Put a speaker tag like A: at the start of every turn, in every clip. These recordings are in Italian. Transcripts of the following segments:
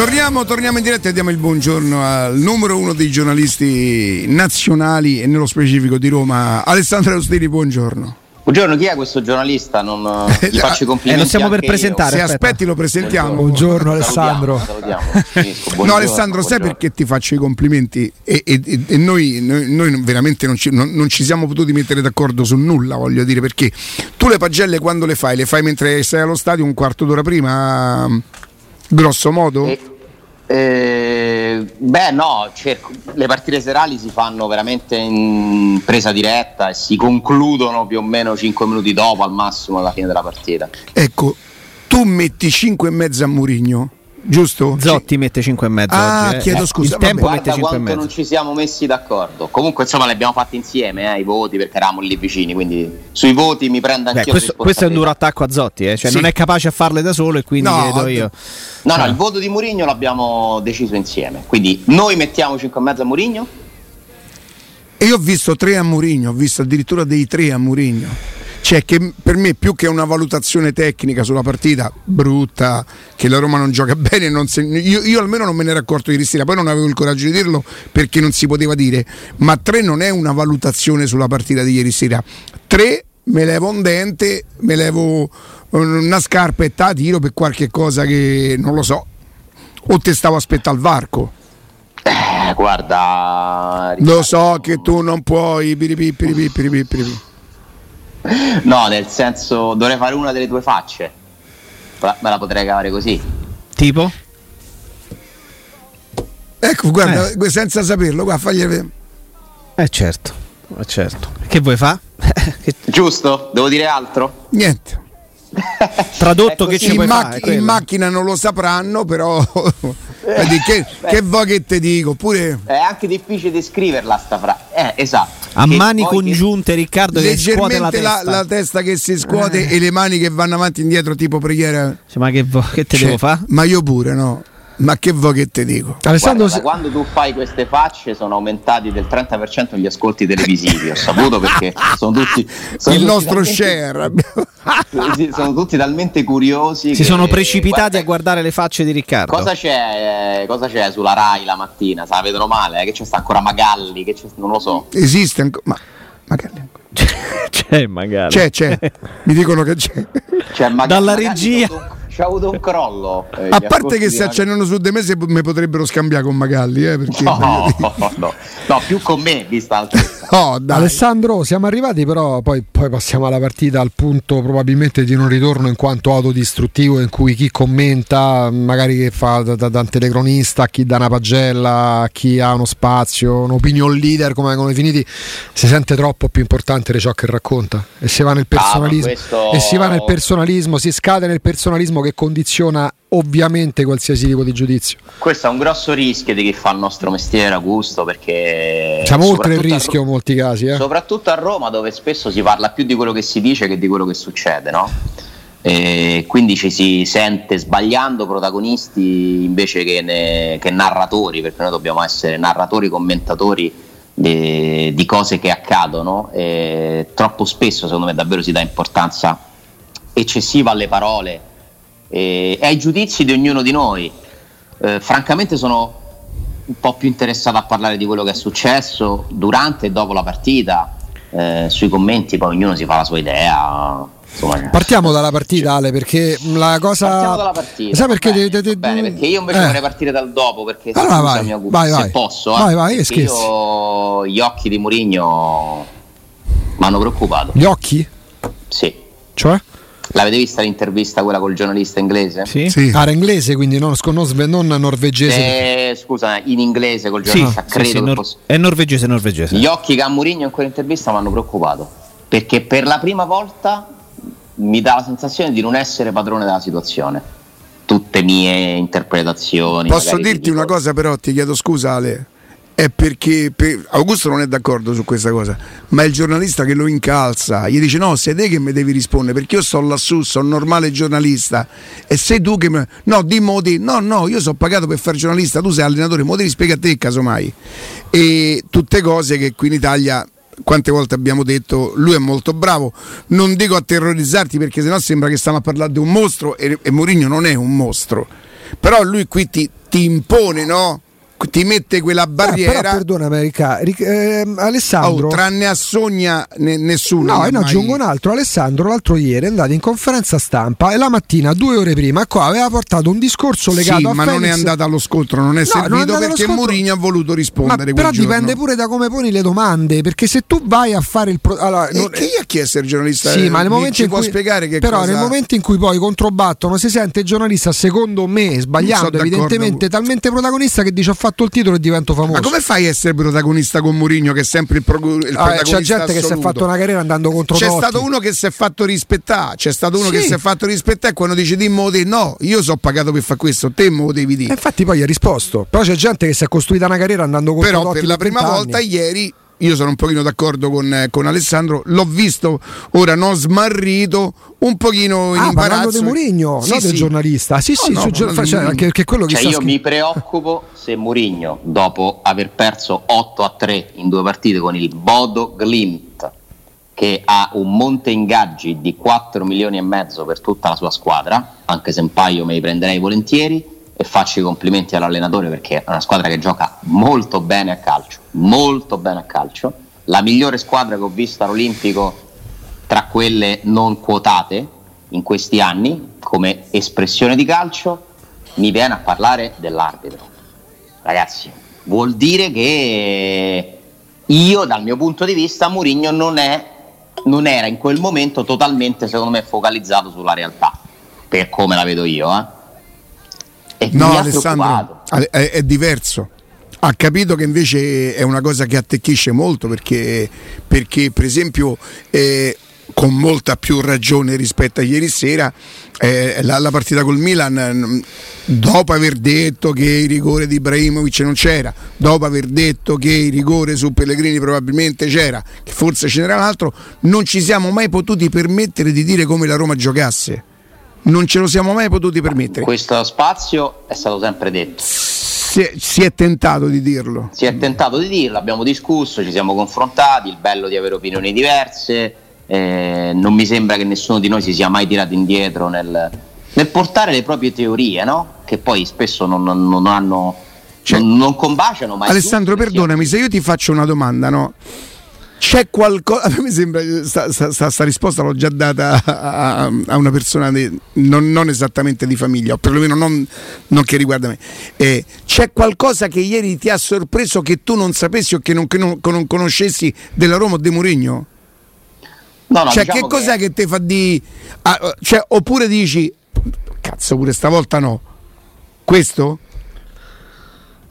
A: Torniamo, torniamo in diretta e diamo il buongiorno al numero uno dei giornalisti nazionali e nello specifico di Roma, Alessandro Austini, buongiorno.
B: Buongiorno, chi è questo giornalista? Non gli faccio i complimenti.
C: Eh, lo stiamo per presentare.
A: Se
C: aspetta.
A: aspetti lo presentiamo.
D: Buongiorno Alessandro.
B: Salutiamo.
A: No
B: Buongiorno,
A: Alessandro, sai
B: buongiorno.
A: perché ti faccio i complimenti? E, e- e- noi, noi- noi veramente non ci, non- non ci siamo potuti mettere d'accordo su nulla, voglio dire, perché tu le pagelle quando le fai? Le fai mentre sei allo stadio un quarto d'ora prima? Grosso modo?
B: Eh, eh, beh, no, cerco- le partite serali si fanno veramente in presa diretta e si concludono più o meno 5 minuti dopo al massimo alla fine della partita.
A: Ecco, tu metti 5 e mezzo a Murigno, giusto?
C: Zotti mette 5 e mezzo
A: Ah,
C: oggi. eh.
A: chiedo
C: Eh,
A: scusa,
C: Il tempo
A: vabbè.
C: mette
B: Guarda
C: 5 e mezzo.
B: non ci siamo messi d'accordo. Comunque, insomma, li abbiamo fatti insieme eh, i voti perché eravamo lì vicini. Quindi sui voti mi prendo anche
C: questo, questo è un duro attacco a Zotti, eh. cioè
A: Sì.
C: non è capace a farle da solo e quindi
A: No,
C: chiedo io.
B: No, no,
C: Ah.
B: il voto di Murigno l'abbiamo deciso insieme. Quindi noi mettiamo 5 e mezzo a Murigno.
A: E io ho visto 3 a Murigno, ho visto addirittura dei 3 a Murigno. Cioè che per me più che una valutazione tecnica sulla partita brutta, che la Roma non gioca bene, non se- io, io almeno non me ne ero accorto ieri sera, poi non avevo il coraggio di dirlo perché non si poteva dire, ma 3 non è una valutazione sulla partita di ieri sera. 3 me levo un dente, me levo una scarpetta a tiro per qualche cosa che non lo so. O te stavo aspettando al varco.
B: Eh, guarda.
A: Lo so che tu non puoi. piripi, piripi, piripi, piripi.
B: No, nel senso, dovrei fare una delle tue facce. Me la potrei cavare così.
C: Tipo?
A: Ecco, guarda, senza saperlo, guarda, fagli vedere.
C: Eh certo, eh, certo. Che vuoi fa? Che-
B: Giusto? Devo dire altro?
A: Niente.
C: Tradotto che ci
A: In,
C: puoi
A: mac-
C: fare?
A: in macchina non lo sapranno, però. Vedi, che, che vuoi che te dico? Oppure
B: È anche difficile descriverla sta frase. Eh, esatto.
C: A
B: Che
C: mani
B: poi che-
C: congiunte, Riccardo, che scuote la
A: leggermente la,
C: testa.
A: la testa che si scuote e le mani che vanno avanti e indietro, tipo preghiera.
C: Cioè, ma che, vo- che te
A: Cioè,
C: devo fare?
A: Ma io pure, no? Ma che vuoi che te dico?
D: Alessandro,
B: Guarda, da quando tu fai queste facce sono aumentati del 30% gli ascolti televisivi, ho saputo perché sono tutti sono
A: Il
B: tutti
A: nostro share.
B: Sono tutti talmente curiosi
C: Si
B: che-
C: sono precipitati
B: Guarda,
C: a guardare le facce di Riccardo.
B: Cosa c'è, eh, cosa c'è sulla Rai la mattina? Se la vedono male? eh? Che c'è sta ancora Magalli? Che c'è, non lo so.
A: Esiste ancora. Ma magari ancora.
C: C'è magari.
A: C'è, c'è. Mi dicono che c'è.
B: Cioè, Magalli-
C: Dalla
B: Magalli
C: regia.
B: C'ha avuto un- crollo. eh,
A: A parte che se accennano su di me se mi potrebbero scambiare con Magalli, eh, perché
B: No, no, no, no, più con me, vista l'altezza.
A: Oh, dai.
D: Alessandro, siamo arrivati però poi, poi passiamo alla partita al punto probabilmente di non ritorno in quanto autodistruttivo in cui chi commenta, magari che fa da, da, da un telecronista, chi dà una pagella, chi ha uno spazio, un opinion leader come vengono definiti, si sente troppo più importante di ciò che racconta e si va nel personalismo
B: Ah, questo-
D: e si va nel personalismo, si scade nel personalismo che condiziona ovviamente qualsiasi tipo di giudizio.
B: Questo è un grosso rischio di chi fa il nostro mestiere a gusto perché...
D: Siamo oltre il
B: a
D: rischio
B: Ro-
D: molti casi, eh.
B: Soprattutto a Roma dove spesso si parla più di quello che si dice che di quello che succede, no? E quindi ci si sente sbagliando protagonisti invece che, ne- che narratori, perché noi dobbiamo essere narratori, commentatori de- di cose che accadono. E troppo spesso, secondo me, davvero si dà importanza eccessiva alle parole e, e ai giudizi di ognuno di noi. Eh, francamente sono un po' più interessato a parlare di quello che è successo durante e dopo la partita. Eh, sui commenti poi ognuno si fa la sua idea. Insomma,
D: Partiamo dalla partita, Ale, perché la cosa.
B: Partiamo dalla partita.
D: Sai perché?
B: bene,
D: te- te-
B: va bene, perché io invece
D: eh.
B: vorrei partire dal dopo. Perché
D: Allora vai,
B: scusami, Augusto,
D: vai,
B: se
D: vai.
B: posso,
D: Vai,
B: eh,
D: vai, scherzi.
B: io gli occhi di Murigno mi hanno preoccupato.
D: Gli occhi?
B: Sì.
D: Cioè?
B: L'avete vista l'intervista quella col giornalista inglese?
C: Sì?
A: Sì.
D: Ah, era inglese, quindi non, non, norvegese.
B: Eh, scusa, in inglese col giornalista,
C: sì,
B: credo
C: sì,
B: che
C: nor-
B: fosse-
C: è norvegese, norvegese.
B: Gli occhi che ha Mourinho in quell'intervista mi hanno preoccupato perché per la prima volta mi dà la sensazione di non essere padrone della situazione. Tutte mie interpretazioni.
A: Posso dirti
B: ti
A: una cosa, però ti chiedo scusa, Ale. È perché per- Augusto non è d'accordo su questa cosa, ma è il giornalista che lo incalza. Gli dice: No, sei te che mi devi rispondere perché io sto lassù, sono un normale giornalista. E sei tu che mi. No, dimmo di. No, no, io sono pagato per fare giornalista, tu sei allenatore, mo devi spiegare a te, casomai. E tutte cose che qui in Italia. Quante volte abbiamo detto lui è molto bravo, non dico a terrorizzarti perché sennò sembra che stiamo a parlare di un mostro e, e Mourinho non è un mostro però lui qui ti, ti impone, no? Ti mette quella barriera. Eh,
D: però perdonami, Ricca, eh, Alessandro.
A: Oh, tranne a Sogna ne, nessuno.
D: No, io ne aggiungo un altro. Alessandro l'altro ieri è andato in conferenza stampa e la mattina, due ore prima, qua aveva portato un discorso legato
A: sì,
D: a
A: ma
D: Felix.
A: non è andato allo scontro, non è no, servito non è perché Mourinho ha voluto rispondere.
D: Ma però
A: giorno.
D: dipende pure da come poni le domande. Perché se tu vai a fare il. Pro...
A: Allora, non... Chi ha chiesto il giornalista?
D: Sì, ma nel momento
A: in
D: cui...
A: spiegare che
D: Però
A: cosa...
D: nel momento in cui poi controbattono, si sente il giornalista, secondo me, sbagliando, evidentemente, talmente protagonista che dice ho fatto il titolo e divento famoso.
A: Ma come fai a essere protagonista con Mourinho che è sempre il, pro- il ah,
D: C'è gente
A: assoluto.
D: che si è fatto una carriera andando contro
A: C'è
D: Totti.
A: stato uno che si è fatto rispettare, c'è stato uno sì. che si è fatto rispettare e quando dice dimmo te no, io sono pagato per fare questo, te me lo devi dire.
D: E infatti poi gli ha risposto. Però c'è gente che si è costruita una carriera andando contro
A: Però
D: Totti
A: per la prima volta ieri io sono un pochino d'accordo con, con, Alessandro, l'ho visto ora non smarrito, un pochino in
D: ah,
A: imbarazzo.
D: parlando di Mourinho, sì, non sì. del giornalista. Sì, sì, no, no, gior- cioè, anche, che quello che
B: cioè io scr- mi preoccupo se Mourinho, dopo aver perso 8 a 3 in due partite con il Bodo Glimt, che ha un monte ingaggi di 4 milioni e mezzo per tutta la sua squadra, anche se un paio me li prenderei volentieri, e faccio i complimenti all'allenatore perché è una squadra che gioca molto bene a calcio, molto bene a calcio, la migliore squadra che ho visto all'Olimpico tra quelle non quotate in questi anni come espressione di calcio, mi viene a parlare dell'arbitro. Ragazzi, vuol dire che io dal mio punto di vista Mourinho non, non era in quel momento totalmente secondo me focalizzato sulla realtà, per come la vedo io. Eh e
A: no, Alessandro, è, è, diverso. Ha capito che invece è una cosa che attecchisce molto perché, perché per esempio, eh, con molta più ragione rispetto a ieri sera, eh, la, la, partita col Milan, dopo aver detto che il rigore di Ibrahimovic non c'era, dopo aver detto che il rigore su Pellegrini probabilmente c'era, che forse ce n'era un altro, non ci siamo mai potuti permettere di dire come la Roma giocasse non ce lo siamo mai potuti permettere.
B: Questo spazio è stato sempre detto.
A: Si è, si è, tentato di dirlo.
B: Si è tentato di dirlo, abbiamo discusso, ci siamo confrontati, il bello di avere opinioni diverse. Eh, non mi sembra che nessuno di noi si sia mai tirato indietro nel, nel portare le proprie teorie, no? che poi spesso non, non, non hanno. Cioè, non, non combaciano mai.
A: Alessandro, perdonami se io ti faccio una domanda, no? C'è qualcosa. A me sembra questa risposta l'ho già data a, a una persona di, non, non, esattamente di famiglia, o perlomeno non, non che riguarda me. Eh, c'è qualcosa che ieri ti ha sorpreso che tu non sapessi o che non, che non, non conoscessi della Roma o De Mourinho?
B: No, no,
A: cioè,
B: diciamo
A: che cos'è che, che ti fa di. Ah, cioè, oppure dici, cazzo, pure stavolta no. Questo?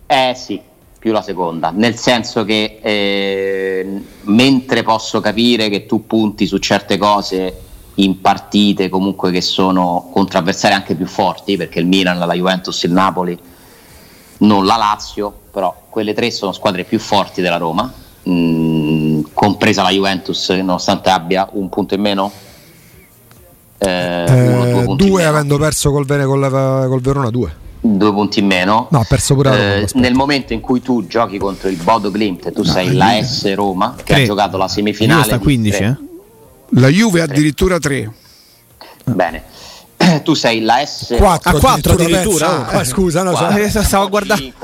B: Eh sì, più la seconda, nel senso che eh, mentre posso capire che tu punti su certe cose in partite comunque che sono contro avversari anche più forti, perché il Milan, la Juventus, il Napoli, non la Lazio, però quelle tre sono squadre più forti della Roma, mh, mm, compresa la Juventus nonostante abbia un punto in meno.
D: Eh, uno, due, due avendo perso col, col, col Verona, due
B: due punti in meno.
D: No, ha perso pure
B: eh, nel momento in cui tu giochi contro il Bodo Glimt tu no, sei la S Roma che tre. ha giocato la semifinale.
C: sta 15, eh?
A: La Juve addirittura 3.
B: Bene. Tu sei la S
D: 4 a 4 addirittura. addirittura. Oh, scusa, no, 4,
C: stavo a guardare.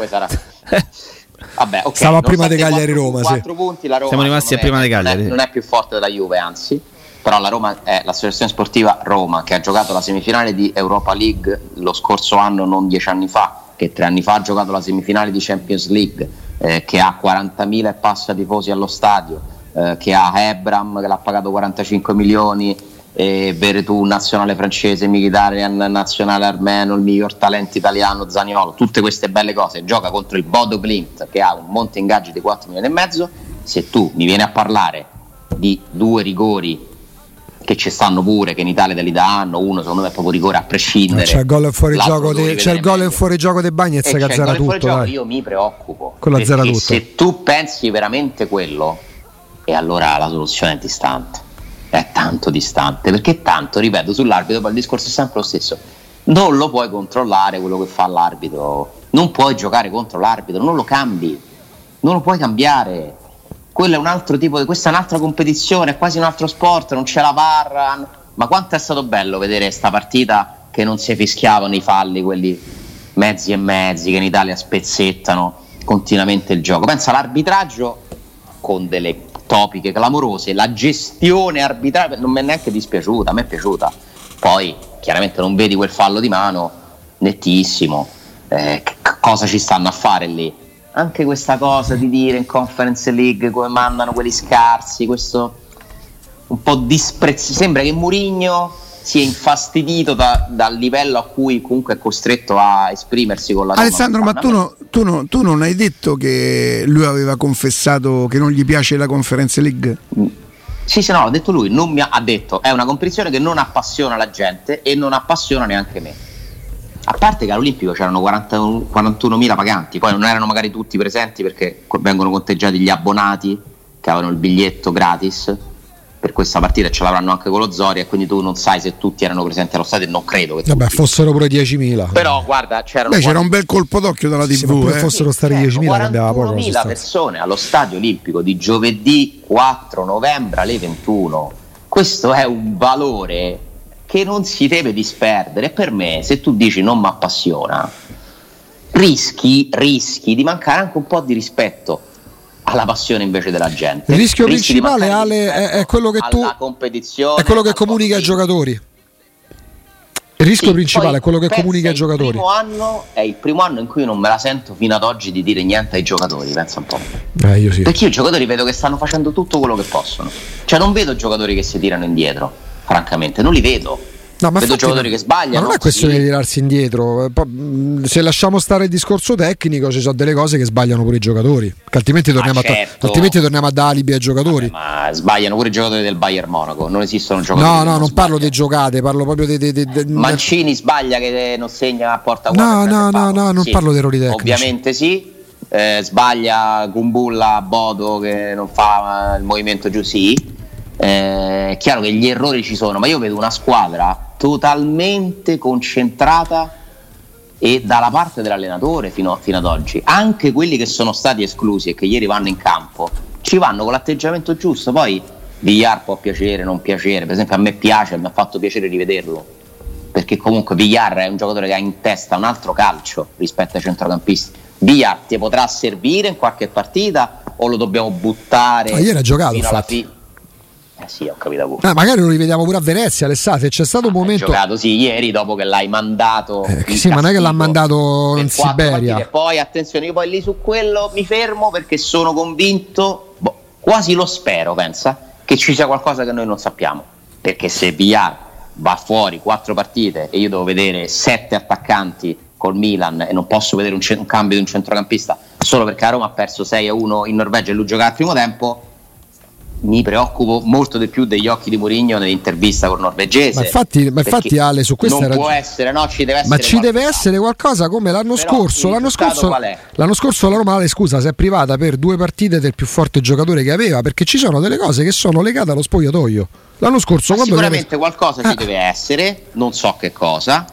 B: Vabbè, okay,
D: Stavo prima dei Cagliari Roma,
B: 4 sì. punti la Roma.
C: Siamo rimasti a prima dei Cagliari.
B: Non è, più forte della Juve, anzi però la Roma è l'associazione sportiva Roma che ha giocato la semifinale di Europa League lo scorso anno, non dieci anni fa, che tre anni fa ha giocato la semifinale di Champions League, eh, che ha 40.000 e passa tifosi allo stadio, eh, che ha Ebram che l'ha pagato 45 milioni, eh, Veretù nazionale francese, Mkhitaryan nazionale armeno, il miglior talento italiano Zaniolo, tutte queste belle cose, gioca contro il Bodo Glimt che ha un monte ingaggi di 4 milioni e mezzo, se tu mi vieni a parlare di due rigori che ci stanno pure, che in Italia te li danno, uno secondo me è proprio rigore a prescindere.
D: C'è il gol in fuorigioco de, c'è il gol in fuorigioco dei Bagnets che azzera tutto.
B: Io mi preoccupo.
D: Quello azzera tutto.
B: Se tu pensi veramente quello, e allora la soluzione è distante. È tanto distante, perché tanto, ripeto, sull'arbitro il discorso è sempre lo stesso. Non lo puoi controllare quello che fa l'arbitro, non puoi giocare contro l'arbitro, non lo cambi, non lo puoi cambiare quello è un altro tipo di, questa è un'altra competizione, è quasi un altro sport, non c'è la barra. Ma quanto è stato bello vedere questa partita che non si fischiavano i falli, quelli mezzi e mezzi che in Italia spezzettano continuamente il gioco. Pensa all'arbitraggio con delle topiche clamorose, la gestione arbitrale non mi è neanche dispiaciuta, a me è piaciuta. Poi chiaramente non vedi quel fallo di mano nettissimo, eh, cosa ci stanno a fare lì? Anche questa cosa di dire in Conference League come mandano quelli scarsi, questo un po' disprezzo, sembra che Murigno sia infastidito da, dal livello a cui comunque è costretto a esprimersi con la
A: Alessandro, ma tu, no, tu, no, tu, non hai detto che lui aveva confessato che non gli piace la Conference League?
B: Mm. Sì, sì, no, l'ha detto lui, non mi ha, ha detto è una competizione che non appassiona la gente e non appassiona neanche me. A parte che all'Olimpico c'erano 41, 41.000 paganti, poi non erano magari tutti presenti perché vengono conteggiati gli abbonati che avevano il biglietto gratis. Per questa partita e ce l'avranno anche con lo Zori e quindi tu non sai se tutti erano presenti allo stadio non credo che
D: Vabbè, fossero pure 10.000
B: però guarda
A: c'era un bel colpo d'occhio dalla tv sì,
D: eh. fossero stati 10.000 cambiava poco
B: 41.000 persone allo stadio olimpico di giovedì 4 novembre alle 21 questo è un valore che non si deve disperdere per me se tu dici non mi appassiona rischi, rischi di mancare anche un po' di rispetto alla passione invece della gente.
D: Il rischio Rischi principale Ale, è, è, quello che tu
B: competizione,
D: è quello che comunica ai giocatori. Il rischio sì, principale è quello che comunica ai giocatori. Il
B: primo anno è il primo anno in cui non me la sento fino ad oggi di dire niente ai giocatori, pensa un po'.
D: Eh, io sì.
B: Perché io i giocatori vedo che stanno facendo tutto quello che possono. Cioè non vedo giocatori che si tirano indietro, francamente, non li vedo No, ma Vedo giocatori che sbagliano.
D: Non è questione sì. di tirarsi indietro. Se lasciamo stare il discorso tecnico, ci sono delle cose che sbagliano pure i giocatori. Altrimenti torniamo, certo. a, altrimenti torniamo ad alibi ai giocatori.
B: Vabbè, ma sbagliano pure i giocatori del Bayern Monaco. Non esistono giocatori.
D: No, no, non, non parlo di giocate, parlo proprio di. di, di, di
B: Mancini sbaglia che non segna a porta
D: No, no, no, no, non sì. parlo di errori tecnici.
B: Ovviamente sì. Eh, sbaglia Gumbulla Bodo che non fa il movimento giù, sì. Eh, è chiaro che gli errori ci sono, ma io vedo una squadra totalmente concentrata e dalla parte dell'allenatore fino, fino, ad oggi. Anche quelli che sono stati esclusi e che ieri vanno in campo ci vanno con l'atteggiamento giusto. Poi Villar può piacere, non piacere. Per esempio, a me piace, mi ha fatto piacere rivederlo. Perché comunque Villar è un giocatore che ha in testa un altro calcio rispetto ai centrocampisti. Villar ti potrà servire in qualche partita o lo dobbiamo buttare?
D: Ma ieri ha giocato, fine
B: eh sì, ho capito pure.
D: Ah, magari lo rivediamo pure a Venezia, Alessandro. C'è stato ah, un momento.
B: Giocato sì, ieri dopo che l'hai mandato.
D: Eh, sì, ma non è che l'ha mandato in Siberia.
B: Partite. Poi attenzione, io poi lì su quello mi fermo perché sono convinto, boh, quasi lo spero, pensa, che ci sia qualcosa che noi non sappiamo. Perché se Villar va fuori quattro partite e io devo vedere sette attaccanti col Milan e non posso vedere un, c- un cambio di un centrocampista solo perché a Roma ha perso 6 a 1 in Norvegia e lui gioca al primo tempo mi preoccupo molto di più degli occhi di Mourinho nell'intervista con il norvegese.
D: Ma infatti, ma infatti Ale, su questo
B: non può essere, no, ci deve essere
D: Ma ci deve essere qualcosa come l'anno Però scorso. L'anno scorso, l'anno scorso, la Roma, Ale, scusa, si è privata per due partite del più forte giocatore che aveva, perché ci sono delle cose che sono legate allo spogliatoio. L'anno scorso,
B: sicuramente deve... qualcosa ci ah. deve essere, non so che cosa.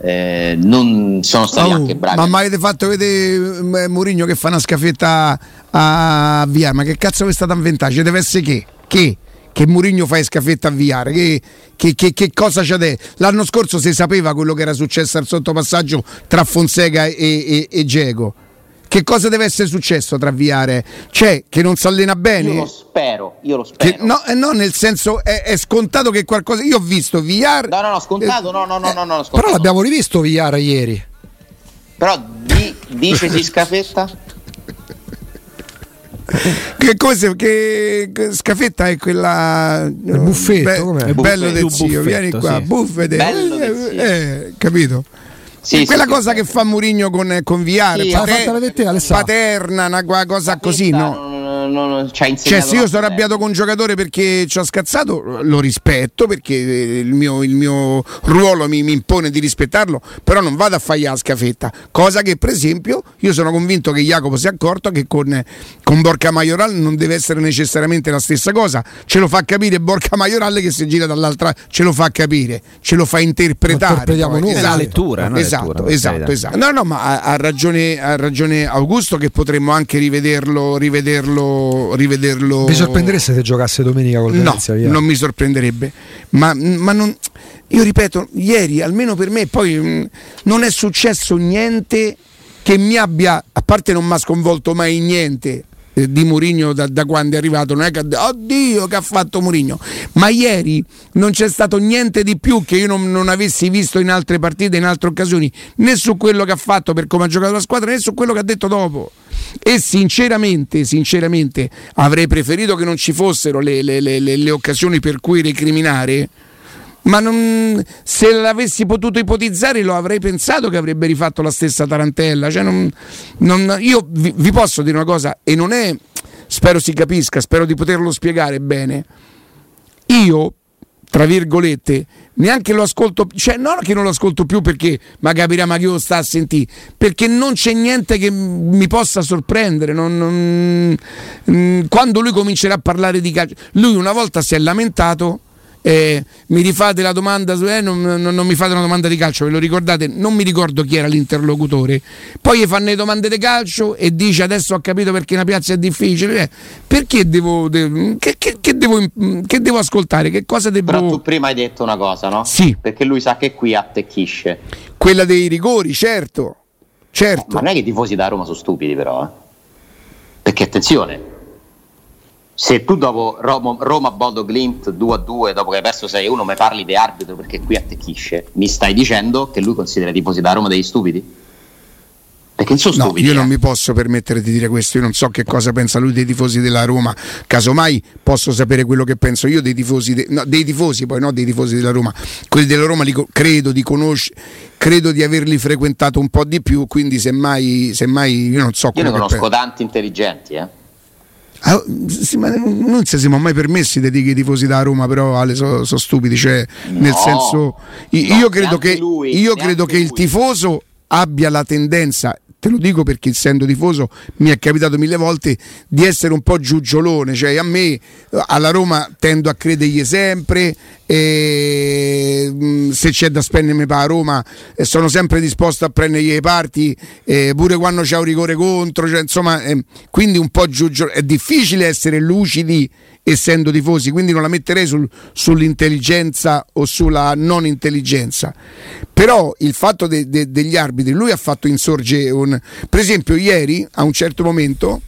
B: Eh, non sono stati oh, anche bravi.
A: Ma mai avete fatto vedere eh, Mourinho che fa una scafetta a VR? Ma che cazzo vi state a inventare? Ci deve essere che? Che? Che Mourinho fa scafetta a VR? Che, che, che, che cosa c'è? De? L'anno scorso si sapeva quello che era successo al sottopassaggio tra Fonseca e, e, e che cosa deve essere successo tra Viare? Cioè, che non si allena bene?
B: Io lo spero, io lo spero.
A: Che, no, eh, no, nel senso è, è, scontato che qualcosa. Io ho visto Viare.
B: No, no, no, scontato, eh, no, no, no, no, no scontato.
D: Però l'abbiamo rivisto Viare ieri.
B: Però di, dice di scafetta?
A: che cosa che scafetta è quella
D: il buffetto
A: be, è bello del zio vieni qua sì. buffete eh, eh, capito sì, quella sì, cosa che fa Murigno con, con Viare, sì, pater- paterna, una cosa così, no?
B: Non, non ci ha
A: insegnato. Cioè, se io sono arrabbiato con un giocatore perché ci ha scazzato, lo rispetto perché il mio, il mio ruolo mi, mi, impone di rispettarlo, però non vado a fare la scafetta. Cosa che, per esempio, io sono convinto che Jacopo si è accorto che con, con Borca Majoral non deve essere necessariamente la stessa cosa. Ce lo fa capire Borca Majoral che si gira dall'altra, ce lo fa capire, ce lo fa interpretare.
C: Poi. Noi. Esatto, lettura, no?
A: esatto,
C: lettura,
A: esatto, esatto. No, no, ma ha, ha, ragione, ha ragione Augusto che potremmo anche rivederlo, rivederlo rivederlo, rivederlo.
D: Vi sorprendereste se giocasse domenica col
A: No,
D: Venezia? via?
A: non mi sorprenderebbe. Ma, ma non, io ripeto, ieri, almeno per me, poi mh, non è successo niente che mi abbia, a parte non mi ha sconvolto mai niente eh, di Mourinho da, da quando è arrivato, non è che oddio che ha fatto Mourinho, ma ieri non c'è stato niente di più che io non, non avessi visto in altre partite, in altre occasioni, né su quello che ha fatto per come ha giocato la squadra, né su quello che ha detto dopo. E sinceramente, sinceramente avrei preferito che non ci fossero le- le- le- le occasioni per cui recriminare. Ma non- se l'avessi potuto ipotizzare lo avrei pensato che avrebbe rifatto la stessa tarantella. Cioè non- non- io vi, vi posso dire una cosa, e non è, spero si capisca, spero di poterlo spiegare bene. Io, tra virgolette, neanche lo ascolto, cioè non che non lo ascolto più perché ma capirà ma chi lo sta a sentire, perché non c'è niente che mi possa sorprendere. non- non- mm, quando lui comincerà a parlare di calcio, lui una volta si è lamentato. Eh, mi rifate la domanda eh, non, non- non mi fate una domanda di calcio, ve lo ricordate? Non mi ricordo chi era l'interlocutore. Poi gli fanno le domande di calcio e dice adesso ho capito perché una piazza è difficile. Eh, perché devo, de- che, che- che devo, che devo ascoltare? Che cosa devo.
B: Però tu prima hai detto una cosa, no?
A: Sì.
B: Perché lui sa che qui attecchisce.
A: Quella dei rigori, certo. Certo.
B: Ma non è che i tifosi da Roma sono stupidi, però, eh? Perché attenzione, se tu dopo Roma, Roma Bodo Glimt 2-2, dopo che hai perso 6-1, mi parli di arbitro perché qui attecchisce, mi stai dicendo che lui considera i tifosi da Roma degli stupidi? Perché non sono
A: No,
B: stupidi.
A: io non
B: eh.
A: mi posso permettere di dire questo, io non so che cosa pensa lui dei tifosi della Roma, casomai posso sapere quello che penso io dei tifosi, de- no, dei tifosi poi no dei tifosi della Roma, quelli della Roma li credo di conoscere, credo di averli frequentato un po' di più, quindi semmai, semmai io non so
B: Io ne conosco
A: pensa.
B: tanti intelligenti, eh?
A: Ah, sì, ma non ci siamo mai permessi di dire che i tifosi da Roma però Ale sono stupidi, cioè nel
B: No,
A: senso i-
B: no,
A: io credo che,
B: lui,
A: io credo che il tifoso abbia la tendenza te lo dico perché essendo tifoso mi è capitato mille volte di essere un po' giugiolone, cioè a me alla Roma tendo a credergli sempre e mh, se c'è da spendermi per la Roma eh, sono sempre disposto a prendergli le parti pure quando c'è un rigore contro, cioè, insomma eh, quindi un po' giugiolone, è difficile essere lucidi essendo tifosi, quindi non la metterei sul- sull'intelligenza o sulla non intelligenza. Però il fatto de- de- degli arbitri, lui ha fatto insorgere un... Per esempio ieri, a un certo momento,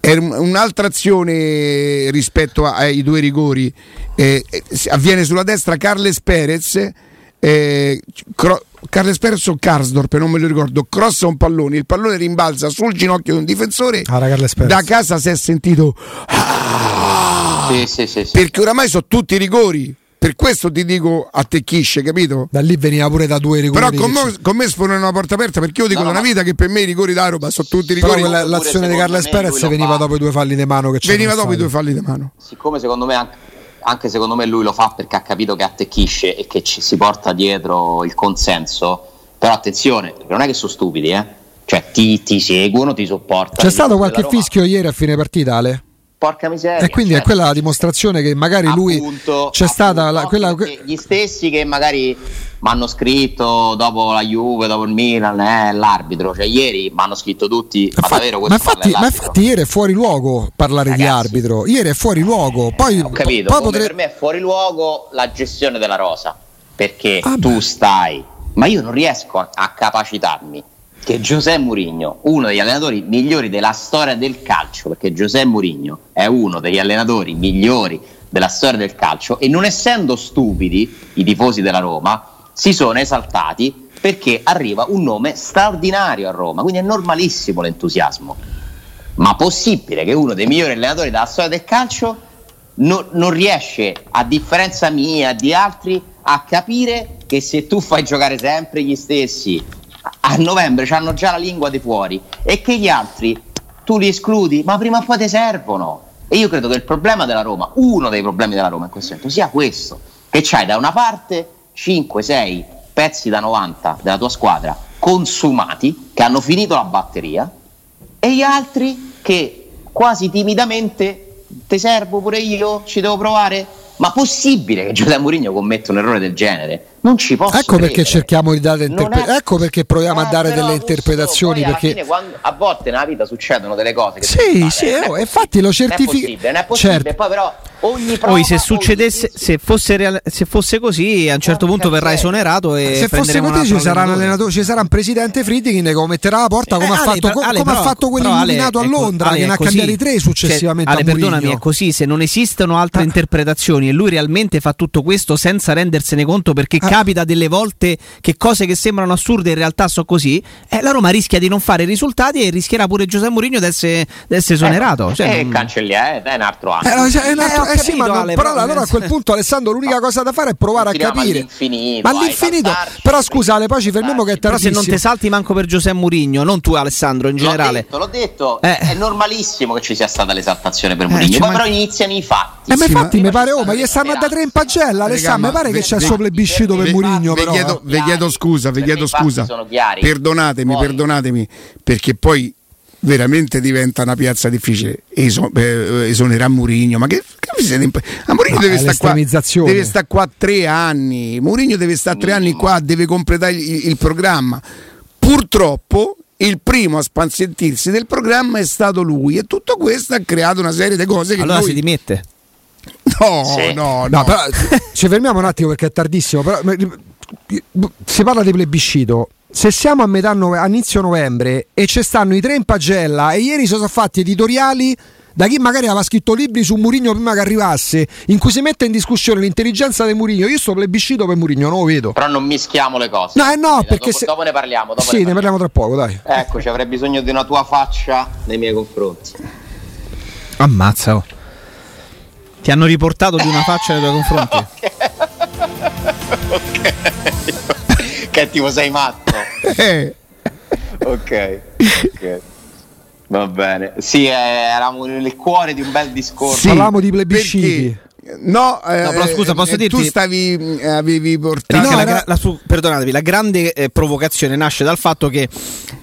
A: era un- un'altra azione rispetto ai due rigori, eh, eh, avviene sulla destra Carles Perez. eh, cro- Carles Perez o Karsdorp, non me lo ricordo, crossa un pallone, il pallone rimbalza sul ginocchio di un difensore.
D: Ah.
A: Da casa si è sentito "Ah!"
B: Sì, sì, sì, sì.
A: perché oramai sono tutti rigori. Per questo ti dico attecchisce, capito?
D: Da lì veniva pure da due rigori.
A: Però con me, con me sfondano una porta aperta perché io dico
B: No,
A: da una vita che per me i rigori da Roma sono tutti
D: Però
A: rigori.
B: Pure
D: l'azione di Carles Perez veniva dopo i due falli di mano che c'erano
A: Veniva dopo i due falli di mano.
B: Siccome secondo me anche, anche secondo me lui lo fa perché ha capito che attecchisce e che ci si porta dietro il consenso, però attenzione, non è che sono stupidi, eh? Cioè ti, ti seguono, ti sopportano.
D: C'è stato qualche fischio ieri a fine partita, Ale?
B: Porca miseria.
D: E quindi è
B: cioè,
D: quella la dimostrazione che magari lui
B: appunto,
D: c'è stata
B: appunto,
D: la- quella,
B: gli stessi che magari mi hanno scritto dopo la Juve, dopo il Milan, eh, l'arbitro, cioè ieri mi hanno scritto tutti, ma,
D: Infa-
B: davvero
D: ma
B: questo
D: infatti,
B: parla
D: ma infatti ieri è fuori luogo parlare di
B: Ragazzi.
D: arbitro. Ieri è fuori luogo. Poi,
B: Ho capito,
D: poi
B: come
D: potre-
B: per me è fuori luogo la gestione della rosa, perché
D: Ah,
B: tu
D: beh.
B: stai, ma io non riesco a, a capacitarmi che Giuseppe Mourinho, uno degli allenatori migliori della storia del calcio, perché Giuseppe Mourinho è uno degli allenatori migliori della storia del calcio e non essendo stupidi i tifosi della Roma, si sono esaltati perché arriva un nome straordinario a Roma, quindi è normalissimo l'entusiasmo. Ma possibile che uno dei migliori allenatori della storia del calcio no- non riesce, a differenza mia, di altri, a capire che se tu fai giocare sempre gli stessi a- novembre hanno già la lingua di fuori e che gli altri tu li escludi, ma prima o poi ti servono. E io credo che il problema della Roma, uno dei problemi della Roma in questo momento, sia questo: che c'hai da una parte 5-6 pezzi da 90 della tua squadra consumati, che hanno finito la batteria, e gli altri che quasi timidamente ti servo pure io, ci devo provare. Ma possibile che Giuseppe Mourinho commetta un errore del genere? Non ci posso
D: ecco
B: credere.
D: perché cerchiamo di dare
B: Non
D: interpe-
B: è-
D: ecco perché proviamo a
B: Eh,
D: dare
B: però,
D: delle interpretazioni perché
B: fine, quando- a volte nella vita succedono delle cose che
D: Sì, sì,
B: "Ma non è
D: oh, infatti lo
B: non è
D: certifica-
B: possibile, non è possibile
D: Certo.
B: poi però ogni prova
C: Poi se succedesse, se fosse, real- se fosse così, a un certo punto verrà esonerato e
D: se fosse così ci sarà un
C: allenatore.
D: ci sarà un presidente Friedkin che lo metterà alla porta come,
C: Eh,
D: ha,
C: Ale,
D: fatto, co-
C: Ale,
D: come ha
C: però-
D: fatto quello
C: Ale
D: illuminato a Londra
C: Ale
D: che ne ha cambiati tre successivamente
C: Cioè, Ale,
D: a Mourinho.
C: perdonami, è così. Se non esistono altre
D: Ah.
C: interpretazioni e lui realmente fa tutto questo senza rendersene conto, perché
D: Ah.
C: Capita delle volte che cose che sembrano assurde in realtà sono così, eh, la Roma rischia di non fare risultati e rischierà pure Giuseppe Mourinho di essere, essere esonerato.
B: Eh,
C: Cioè,
B: eh,
C: non-
B: cancelliere, eh, è un altro anno.
D: Eh, no, cioè, è un altro-
C: Eh, ho
D: eh sì, ma
C: capito,
D: non-
C: Ale,
D: però allora a quel punto Alessandro l'unica cosa da fare è provare a
B: Continuiamo
D: capire
B: all'infinito,
D: ma all'infinito però scusa Ale poi ci fermiamo che è
C: però se non ti salti manco per Giuseppe Mourinho, non tu Alessandro in
B: L'ho
C: generale.
B: detto, l'ho detto,
C: Eh.
B: è normalissimo che ci sia stata l'esaltazione per Mourinho, poi
C: manca-
B: però iniziano i fatti.
D: Eh, ma infatti
B: ma-
D: mi pare, oh, ma gli stanno a da tre in pagella, Alessandro, mi
A: ma
D: pare che c'è il biscito per
B: ve-
D: Murigno,
A: vi
D: però.
A: chiedo, vi chiedo scusa, vi chiedo scusa.
B: sono chiari.
A: Perdonatemi,
B: Poi-
A: perdonatemi, perché poi veramente diventa una piazza difficile Eso- eh, esonerà Murigno ma che, che vi siete imp- a Murigno
D: No,
A: deve stare qua deve stare qua tre anni Murigno deve stare tre anni qua deve completare il, il programma purtroppo il primo a spazientirsi del programma è stato lui e tutto questo ha creato una serie di cose che
C: Allora
A: noi
C: si dimette.
A: No,
B: Sì.
A: no, no,
D: No, però ci fermiamo un attimo perché è tardissimo. Però, si parla di plebiscito. Se siamo a metà nove- a inizio novembre e ci stanno i tre in pagella e ieri si sono fatti editoriali da chi magari aveva scritto libri su Murigno prima che arrivasse, in cui si mette in discussione l'intelligenza di Murigno, io sto plebiscito per Murigno, non lo vedo.
B: Però non mischiamo le cose.
D: No, eh no,
B: Dopo-
D: perché
B: dopo,
D: se-
B: dopo ne parliamo. Dopo
D: Sì, ne parliamo tra poco, dai.
B: Eccoci, avrei bisogno di una tua faccia nei miei confronti.
C: Ammazza. oh. Ti hanno riportato di una faccia nei tuoi confronti.
B: che tipo sei matto.
A: Eh,
B: ok. ok. Va bene. Sì, eh, eravamo nel cuore di un bel discorso.
A: sì,
D: Parlavamo di plebisciti.
A: perché- No, eh,
C: No, però scusa, posso
A: eh,
C: dirti-
A: Tu stavi, eh, avevi portato.
D: No,
C: la,
D: era-
C: la su- perdonatevi, la grande eh, provocazione nasce dal fatto che,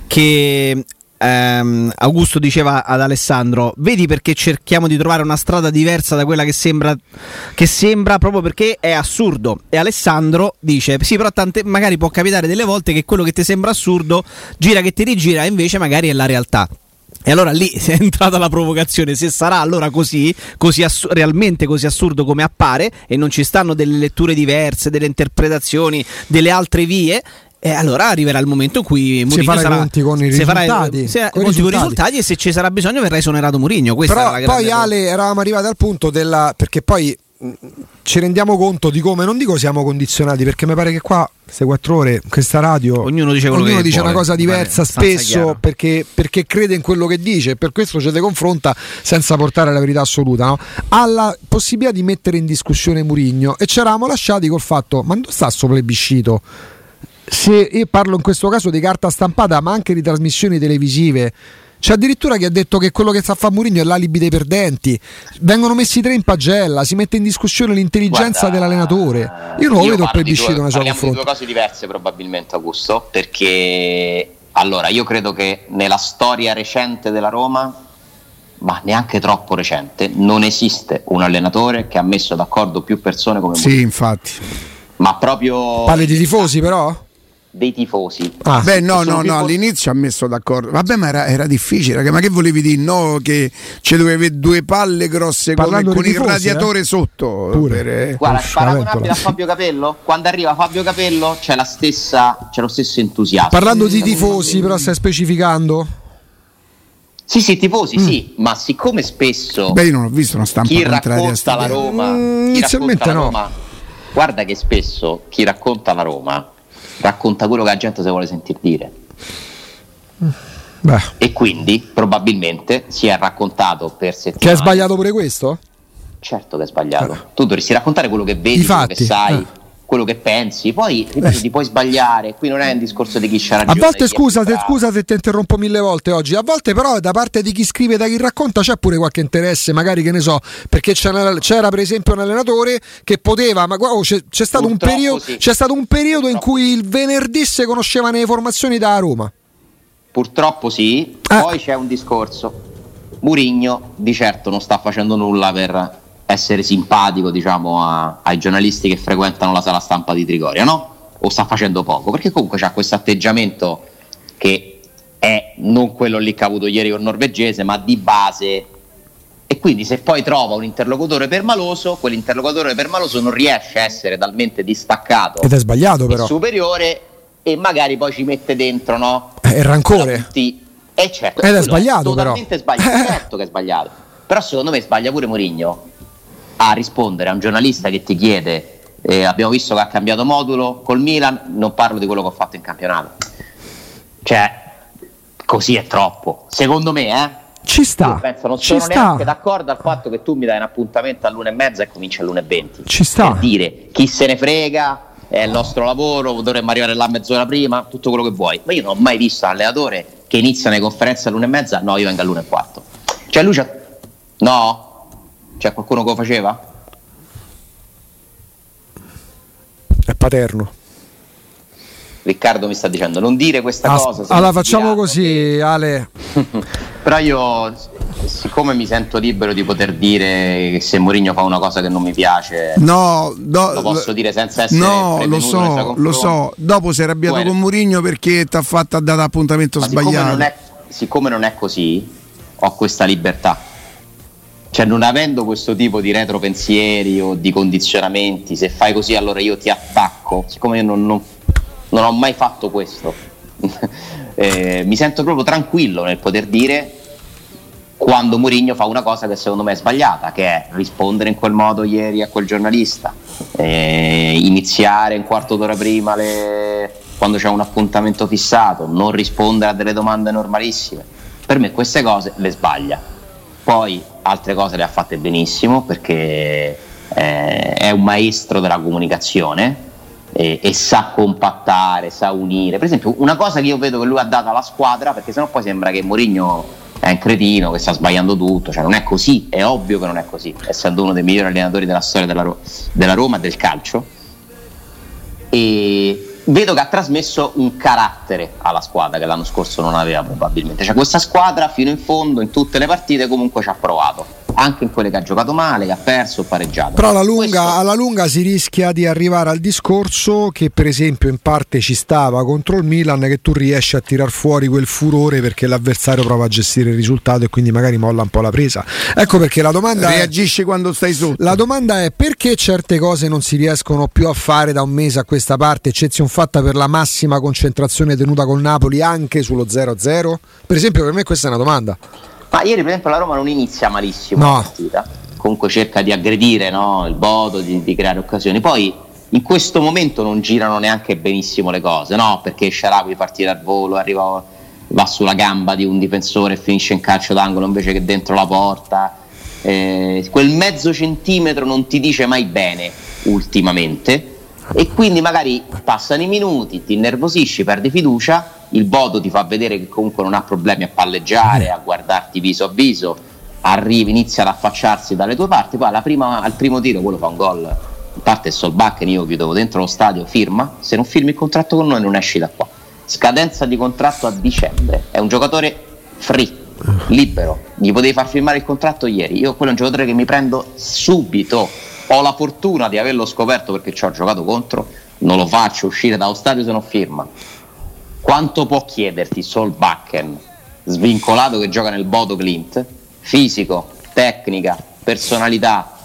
C: che, ehm, Augusto diceva ad Alessandro: Vedi perché cerchiamo di trovare una strada diversa da quella che sembra, che sembra proprio perché è assurdo. E Alessandro dice: Sì, però tante, magari può capitare delle volte che quello che ti sembra assurdo gira che ti rigira, e invece magari è la realtà. E allora lì è entrata la provocazione, se sarà allora così, così assu- realmente così assurdo come appare e non ci stanno delle letture diverse, delle interpretazioni, delle altre vie, e allora arriverà il momento in cui Mourinho
D: farà i conti con i
C: si farà
D: risultati,
C: se-
D: con i
C: con i
D: risultati.
C: e se ci sarà bisogno verrà esonerato Mourinho.
D: Però poi Ale eravamo arrivati al punto della perché poi mh, ci rendiamo conto di come non dico siamo condizionati perché mi pare che qua queste quattro ore questa radio
C: Ognuno dice
D: ognuno dice
C: vuole,
D: una cosa diversa spesso perché, perché crede in quello che dice e per questo ci si confronta senza portare la verità assoluta no? ha la possibilità di mettere in discussione Murigno e ci eravamo lasciati col fatto ma dove sta sto plebiscito se io parlo in questo caso di carta stampata ma anche di trasmissioni televisive c'è addirittura chi ha detto che quello che sta a fare Mourinho è l'alibi dei perdenti. Vengono messi tre in pagella, si mette in discussione l'intelligenza
B: Guarda,
D: dell'allenatore. Io non lo vedo il plebiscito suoi
B: parliamo di
D: confronti.
B: due cose diverse probabilmente Augusto, perché allora io credo che nella storia recente della Roma, ma neanche troppo recente, non esiste un allenatore che ha messo d'accordo più persone come
A: Sì,
B: Mourinho,
A: infatti.
B: ma proprio
D: Parli di tifosi però?
B: Dei tifosi.
D: Ah.
A: Beh, no, no, no, all'inizio ha messo d'accordo. Vabbè, ma era, era difficile, raga, ma che volevi dire? No, che ci dovevi avere due palle grosse come,
D: Parlando
A: con
D: di
A: il
D: tifosi,
A: radiatore sotto.
D: Pure.
A: per, eh.
B: Guarda,
D: Uff, la
B: paragonabile a Fabio Capello, quando arriva Fabio Capello c'è, la stessa, c'è lo stesso entusiasmo.
D: Parlando di tifosi, però stai specificando?
B: Sì, sì, tifosi, sì, ma siccome spesso
A: Beh, io non ho visto una stampa
B: chi
A: a
B: racconta la. Roma,
D: Mm,
B: chi
D: inizialmente
B: racconta la
D: no.
B: Roma, guarda che spesso chi racconta la Roma racconta quello che la gente si vuole sentir dire
D: Beh,
B: e quindi probabilmente si è raccontato per settimane.
D: che hai sbagliato pure questo?
B: Certo che è sbagliato. Tu dovresti raccontare quello che vedi, quello che sai,
D: eh.
B: Quello che pensi. Poi ripeto, ti puoi sbagliare. Qui non è un discorso di chi c'ha
D: A
B: ragione.
D: volte
B: è più
D: scusa, se, scusa se ti interrompo mille volte oggi, a volte però da parte di chi scrive e da chi racconta c'è pure qualche interesse, magari che ne so, perché c'era, c'era per esempio un allenatore che poteva, ma oh, c'è, c'è stato periodo,
B: sì.
D: c'è stato un periodo in cui il venerdì si conoscevano le formazioni da Roma.
B: Purtroppo sì.
D: Ah.
B: Poi c'è un discorso. Murigno di certo non sta facendo nulla per essere simpatico diciamo, a, ai giornalisti che frequentano la sala stampa di Trigoria, no? O sta facendo poco? Perché comunque c'ha questo atteggiamento che è non quello lì che ha avuto ieri con il norvegese, ma di base. E quindi se poi trova un interlocutore permaloso, quell'interlocutore permaloso non riesce a essere talmente distaccato
D: Ed è sbagliato però.
B: superiore e magari poi ci mette dentro, no?
D: È rancore.
B: E certo,
D: Ed è sbagliato, però.
B: totalmente sbagliato, certo che è sbagliato. Però secondo me sbaglia pure Mourinho a rispondere a un giornalista che ti chiede eh, abbiamo visto che ha cambiato modulo col Milan, non parlo di quello che ho fatto in campionato. Cioè, così è troppo. Secondo me, eh.
D: Ci sta.
B: Io penso, non
D: ci
B: sono
D: sta.
B: neanche d'accordo al fatto che tu mi dai un appuntamento all'una e mezza e comincia all'una e venti.
D: Ci sta.
B: Per dire chi se ne frega, è il nostro lavoro, dovremmo arrivare là mezz'ora prima, tutto quello che vuoi. Ma io non ho mai visto un allenatore che inizia le conferenze all'una e mezza, no, io vengo all'una e quarto. Cioè lui c'ha... No? C'è qualcuno che lo faceva?
D: È paterno.
B: Riccardo mi sta dicendo non dire questa
D: As-
B: cosa. se
D: allora facciamo così, Ale.
B: Però io, siccome mi sento libero di poter dire che se Mourinho fa una cosa che non mi piace,
A: No, no,
B: lo posso dire senza essere
A: No, lo so, lo so. Dopo si è arrabbiato
B: Guarda.
A: con Mourinho perché ti ha fatto dato appuntamento
B: Ma siccome
A: sbagliato.
B: non, è, siccome non è così, ho questa libertà. Cioè, non avendo questo tipo di retropensieri o di condizionamenti, se fai così allora io ti attacco, siccome io non, non- non ho mai fatto questo, eh, mi sento proprio tranquillo nel poter dire quando Mourinho fa una cosa che secondo me è sbagliata, che è rispondere in quel modo ieri a quel giornalista, eh, iniziare un quarto d'ora prima le- quando c'è un appuntamento fissato, non rispondere a delle domande normalissime. Per me queste cose le sbaglia. Poi altre cose le ha fatte benissimo perché eh, è un maestro della comunicazione e, e sa compattare, sa unire. Per esempio, una cosa che io vedo che lui ha dato alla squadra, perché sennò poi sembra che Mourinho è un cretino, che sta sbagliando tutto, cioè non è così, è ovvio che non è così, essendo uno dei migliori allenatori della storia della, Ro- della Roma e del calcio. E vedo che ha trasmesso un carattere alla squadra che l'anno scorso non aveva probabilmente. Cioè questa squadra fino in fondo in tutte le partite comunque ci ha provato, anche in quelle che ha giocato male, che ha perso o pareggiato.
D: Però alla lunga,
B: Questo-
D: alla lunga si rischia di arrivare al discorso che per esempio in parte ci stava contro il Milan che tu riesci a tirar fuori quel furore perché l'avversario prova a gestire il risultato e quindi magari molla un po' la presa. Ecco perché la domanda è,
A: Reagisci quando stai sotto.
D: la domanda è perché certe cose non si riescono più a fare da un mese a questa parte, eccezione fatta per la massima concentrazione tenuta col Napoli anche sullo 0-0? Per esempio per me questa è una domanda.
B: Ma ieri per esempio la Roma non inizia malissimo
D: No.
B: la partita, comunque cerca di aggredire no, il Bodo, di, di creare occasioni. Poi in questo momento non girano neanche benissimo le cose, no? perché Sharawi partire al volo, arriva, va sulla gamba di un difensore e finisce in calcio d'angolo invece che dentro la porta. Eh, quel mezzo centimetro non ti dice mai bene ultimamente e quindi magari passano i minuti, ti innervosisci, perdi fiducia, il Bodo ti fa vedere che comunque non ha problemi a palleggiare, a guardarti viso a viso, arrivi, inizia ad affacciarsi dalle tue parti, poi alla prima- al primo tiro quello fa un gol, in parte è Solbakken, io chiudevo dentro lo stadio, firma, se non firmi il contratto con noi non esci da qua. Scadenza di contratto a dicembre, è un giocatore free, libero, gli potevi far firmare il contratto ieri, io quello è un giocatore che mi prendo subito, ho la fortuna di averlo scoperto perché ci ho giocato contro, non lo faccio uscire dallo stadio se non firma. Quanto può chiederti Solbakken, svincolato che gioca nel Bodo Clint, fisico, tecnica, personalità?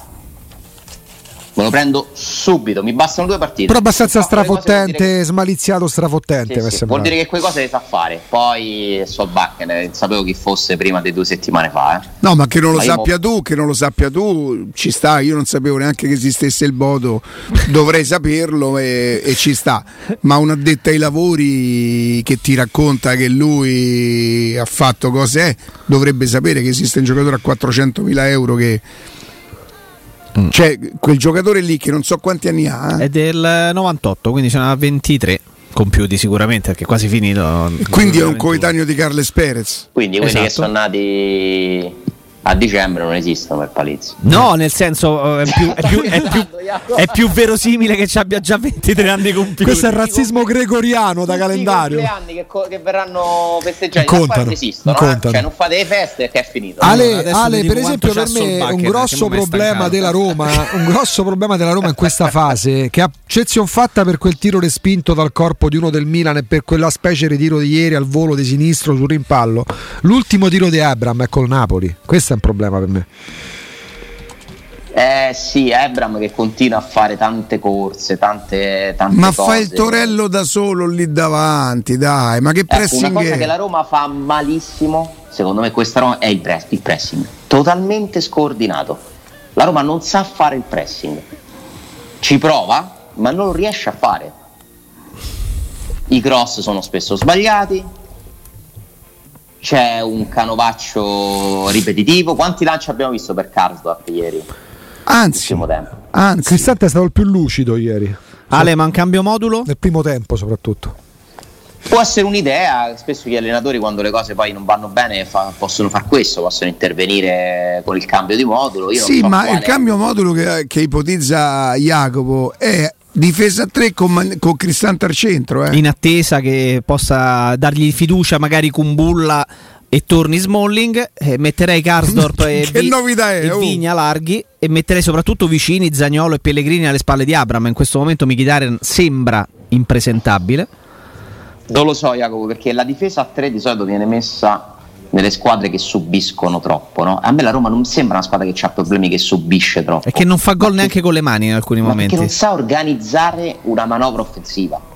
B: Me lo prendo subito, mi bastano due partite.
D: Però abbastanza strafottente, smaliziato strafottente.
B: che-
D: mi è
B: sì, sì, vuol dire che quelle cose le sa fare. Poi Solbakken, eh, sapevo chi fosse prima di due settimane fa. Eh.
A: No, ma che non lo
B: Ma
A: sappia
B: mo-
A: tu, che non lo sappia tu, ci sta. Io non sapevo neanche che esistesse il Bodo, dovrei saperlo e, e ci sta. Ma un addetto ai lavori che ti racconta che lui ha fatto cose, eh, dovrebbe sapere che esiste un giocatore a 400.000 euro che. Cioè, quel giocatore lì che non so quanti anni ha, eh,
C: È del 98, quindi sono a 23 compiuti sicuramente perché è quasi finito.
A: quindi è un coetaneo di Carles Perez.
B: Quindi quelli che
C: Esatto.
B: sono nati a dicembre non esistono per Palizzi.
C: No, nel senso eh, è più, è, più, è, più, è più verosimile che ci abbia già 23 anni compiuti.
D: Questo è il razzismo gregoriano da
B: Tutti i
D: calendario.
B: compleanni che, co- che verranno festeggiati
D: contano,
B: non esistono,
D: non
B: eh?
D: contano.
B: cioè non fate le feste che è finito.
D: Ale,
C: adesso
D: Ale, per esempio, per me un grosso problema della Roma, un grosso problema della Roma in questa fase, che ha eccezion fatta per quel tiro respinto dal corpo di uno del Milan e per quella specie di tiro di ieri al volo di sinistro sul rimpallo. L'ultimo tiro di Abram è col Napoli. Questo è un problema per me.
B: Eh sì, Ebram che continua a fare tante corse, tante, tante
A: Ma
B: cose.
A: fa il torello da solo lì davanti, dai, ma che
B: Ecco, una
A: pressing
B: cosa
A: è?
B: che la Roma fa malissimo, secondo me questa Roma è il, press- il pressing, totalmente scordinato. La Roma non sa fare il pressing, ci prova, ma non lo riesce a fare. I cross sono spesso sbagliati, c'è un canovaccio ripetitivo. Quanti lanci abbiamo visto per Karsdorp ieri?
A: Anzi, anzi,
D: Cristante è stato il più lucido ieri,
C: Ale, ma un cambio modulo?
D: nel primo tempo soprattutto.
B: Può essere un'idea, spesso gli allenatori quando le cose poi non vanno bene fa- possono fare questo, possono intervenire con il cambio di modulo. Io non
A: sì,
B: so
A: ma
B: quale-
A: il cambio modulo che, che ipotizza Jacopo è difesa a 3 con, con Cristante al centro. Eh.
C: In attesa che possa dargli fiducia magari Kumbulla e torni Smalling, eh, metterei Karsdorp e,
A: Che novità è,
C: e
A: oh.
C: Vigna larghi e metterei soprattutto vicini Zagnolo e Pellegrini alle spalle di Abram. In questo momento Mkhitaryan sembra impresentabile.
B: Non lo so Jacopo, perché la difesa a 3 di solito viene messa nelle squadre che subiscono troppo. No? A me la Roma non sembra una squadra che ha problemi che subisce troppo.
C: E che non fa gol neanche con le mani in alcuni momenti.
B: non sa organizzare una manovra offensiva.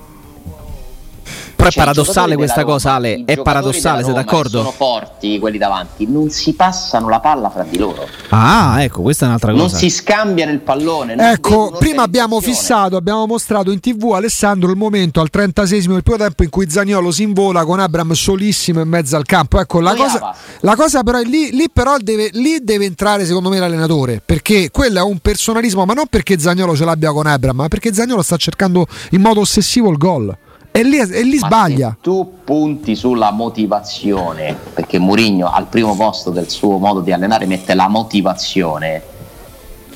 C: Però è
B: Cioè, i
C: paradossale questa
B: della
C: cosa,
B: Roma-
C: Ale. È paradossale, sei
B: Roma
C: d'accordo?
B: Sono forti quelli davanti, non si passano la palla fra di loro.
C: Ah, ecco, questa è un'altra
B: Non
C: cosa.
B: si scambiano il pallone. non
D: Ecco, prima abbiamo fissato, abbiamo mostrato in tv Alessandro il momento al 36esimo del primo tempo in cui Zagnolo si invola con Abram solissimo in mezzo al campo. Ecco, la cosa, la cosa però è lì, lì però deve, lì deve entrare secondo me l'allenatore, perché quello è un personalismo, ma non perché Zagnolo ce l'abbia con Abram, ma perché Zagnolo sta cercando in modo ossessivo il gol. E lì, e lì sbaglia.
B: tu punti sulla motivazione, perché Mourinho al primo posto del suo modo di allenare mette la motivazione,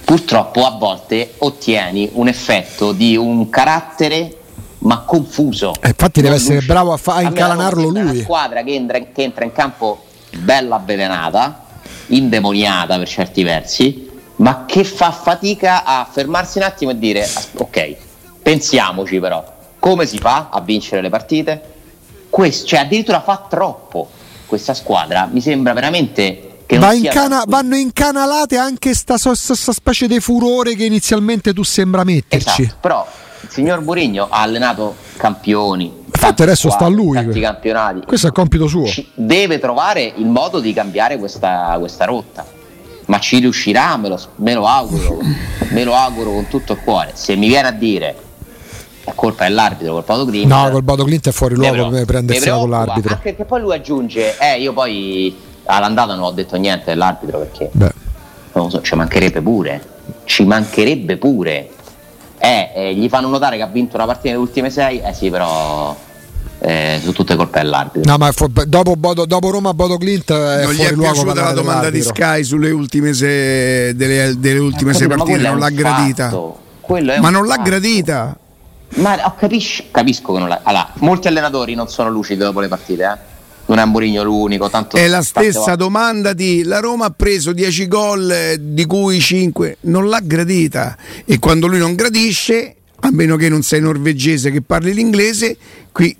B: purtroppo a volte ottieni un effetto di un carattere ma confuso.
D: Eh, infatti deve essere
B: lucido.
D: bravo a fa- a incalanarlo lui.
B: Una squadra che entra, che entra in campo bella avvelenata, indemoniata per certi versi, ma che fa fatica a fermarsi un attimo e dire "As- ok, pensiamoci però, come si fa a vincere le partite? Questo, cioè addirittura fa troppo questa squadra, mi sembra veramente
D: incana-
B: tranquilla.
D: vanno incanalate anche sta, so- sta specie di furore che inizialmente tu sembra metterci.
B: Esatto, però il signor Mourinho ha allenato campioni.
D: Infatti adesso sta a lui.
B: Tanti campionati.
D: Questo è il compito suo.
B: Ci- deve trovare il modo di cambiare questa, questa rotta. Ma ci riuscirà, me lo, me lo auguro, me lo auguro con tutto il cuore. Se mi viene a dire è colpa dell'arbitro, colpa di Green.
D: No, col Bodo Clint è fuori luogo per prendersela con l'arbitro.
B: Anche perché poi lui aggiunge, eh, io poi all'andata non ho detto niente dell'arbitro perché
D: Beh.
B: non lo so, ci mancherebbe pure. Ci mancherebbe pure. Eh, eh, gli fanno notare che ha vinto una partita nelle ultime sei, eh sì, però eh, sono tutte colpe dell'arbitro.
D: No, ma fu- dopo, Bodo- dopo Roma Bodo Clint è
A: non gli
D: fuori
A: è
D: luogo
A: piaciuta la domanda di. Sky sulle ultime sei, delle, delle ultime
B: Eh,
A: sei partite,
B: è
A: non l'ha gradita.
B: fatto. Quello è
A: Ma non l'ha
B: fatto.
A: gradita.
B: Ma oh, capisci- capisco che non l'ha. Allora, molti allenatori non sono lucidi dopo le partite, eh. Non è Mourinho l'unico, tanto
A: È la stessa
B: volte-
A: domanda di la Roma ha preso 10 gol, eh, di cui 5 non l'ha gradita. E quando lui non gradisce, a meno che non sei norvegese che parli l'inglese, qui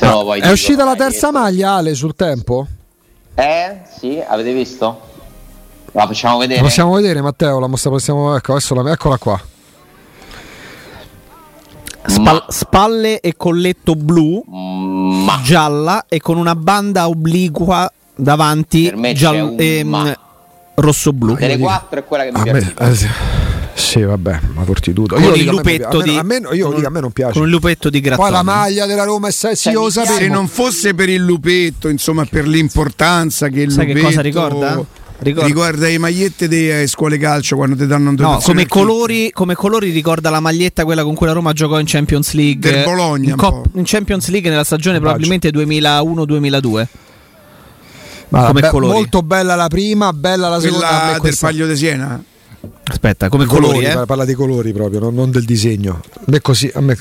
B: no,
D: È
B: dico,
D: uscita la
B: eh,
D: terza
B: che-
D: maglia Ale sul tempo?
B: Eh, sì, avete visto? La facciamo vedere.
D: La possiamo vedere Matteo, la mostra, possiamo, ecco, adesso la- eccola qua.
C: Spal- spalle e colletto blu,
B: Mm, Ma
C: gialla e con una banda obliqua davanti giall- ehm,
B: ma.
C: rosso-blu.
B: delle quattro è quella che mi
D: A
B: piace.
D: me, eh, sì. vabbè, ma fortitudo.
C: Con
D: Io
C: il lupetto
D: a me-
C: di
D: a me- io
C: con-
D: dico, a me non piace.
C: Con il lupetto di Grattoni.
D: Poi la maglia della Roma è se- sì,
B: Cioè,
A: se non fosse per il lupetto, insomma, per l'importanza che il
C: Sai che
A: lupetto
C: cosa ricorda? Ricorda-
A: Ricorda le magliette delle scuole calcio quando ti danno un
C: No, come colori, come colori ricorda la maglietta quella con cui la Roma giocò in Champions League.
A: Del Bologna,
C: in, Cop- in Champions League nella stagione
D: Baggio.
C: probabilmente 2001-2002.
D: Ma
C: come
D: be-
C: colori.
D: molto bella la prima, bella la seconda.
A: Quella del Paglio di Siena?
C: Aspetta, come colori,
D: colori,
C: eh?
D: par- parla di colori proprio, non, non del disegno. A me così, a me...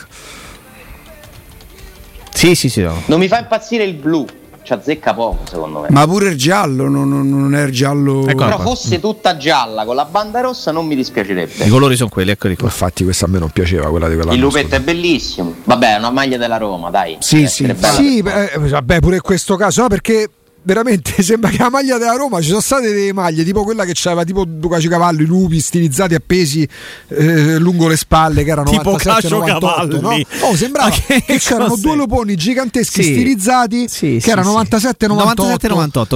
C: Sì, sì, sì. no.
B: Non mi fa impazzire il blu, ci azzecca poco secondo me.
A: Ma pure il giallo, non, non- non è il giallo.
C: Ecco.
B: Però
C: qua.
B: fosse tutta gialla con la banda rossa non mi dispiacerebbe.
C: I colori sono quelli, eccoli qua.
D: Infatti questa a me non piaceva, quella di quella.
B: Il lupetto è bellissimo. Vabbè, è una maglia della Roma, dai.
A: Sì,
B: Deve
A: sì,
D: Sì, beh, eh, vabbè, pure in questo caso, no, perché veramente sembra che la maglia della Roma ci sono state delle maglie tipo quella che c'aveva tipo Ducaci Cavallo, i lupi stilizzati appesi eh, lungo le spalle che erano
C: Tipo
D: 97,
C: Cacio
D: 98,
C: Cavalli.
D: no? Oh, sembrava
C: che
D: che, c'erano due luponi giganteschi
C: Sì.
D: stilizzati
C: Sì,
D: che
C: sì,
D: erano
C: sì.
D: 97 98.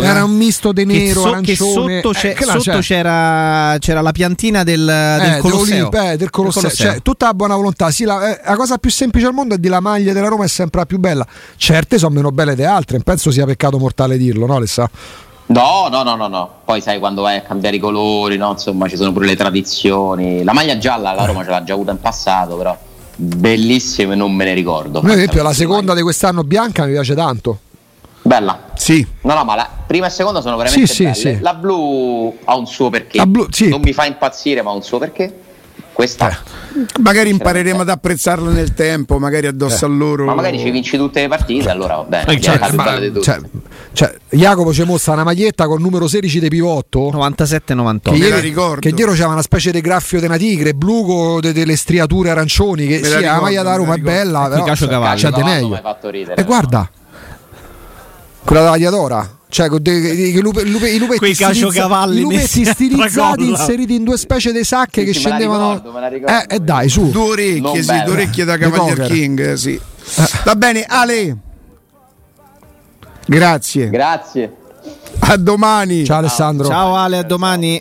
C: 97-98,
D: Era un misto di nero,
C: so- che
D: arancione.
C: sotto, c'è-
D: eh, che là
C: sotto
D: c'è.
C: c'era, c'era la piantina del, del
D: Eh,
C: Colosseo.
D: eh, del Colosseo. Cioè, tutta la buona volontà. Sì, la, eh, la cosa più semplice al mondo è di la maglia della Roma è sempre la più bella. Certe sono meno belle di altre, penso sia peccato mortale dirlo, no, Alessà?
B: No, no, no, no, no. Poi sai quando vai a cambiare i colori, no? Insomma, ci sono pure le tradizioni. La maglia gialla la Roma ce l'ha già avuta in passato, però bellissime non me ne ricordo.
D: Ad esempio, la seconda
B: mai.
D: di quest'anno bianca mi piace tanto.
B: Bella.
A: Sì,
B: No, no, ma la prima e seconda sono veramente
D: Sì, sì,
B: belle.
D: sì.
B: La blu ha un suo perché.
D: La blu- sì.
B: Non mi fa impazzire, ma ha un suo perché. Questa.
D: Eh.
A: magari impareremo ad apprezzarla nel tempo, magari addosso a loro.
B: Ma magari ci vinci tutte le partite, allora va bene.
C: Eh,
B: È la più
A: ma-.
D: Cioè, cioè, Jacopo ci mostra una maglietta con il numero 16 di pivotto.
C: 97-98.
D: Che
A: la
D: ieri, che dietro c'era una specie di graffio di una tigre blu con de- delle striature arancioni. Che
A: Me la
D: sì, la
A: ricordo,
D: maglia da
A: la
D: Roma è bella, però
C: caciocavalli.
D: c'è di
B: Cavallo
D: meglio.
B: m'hai fatto ridere,
D: E guarda, quella della Diadora. Cioè, con dei- lupe- lupe- i lupetti,
C: Quei
D: stilizza- lupetti stilizzati inseriti in due specie di sacche
B: Sì,
D: che scendevano.
B: ricordo,
D: eh, e dai, su.
A: Due orecchie, sì, due orecchie da Cavalier. King, eh, sì. Va bene, Ale. Grazie.
B: Grazie.
A: A domani.
D: Ciao Alessandro.
C: Ciao Ale, a domani.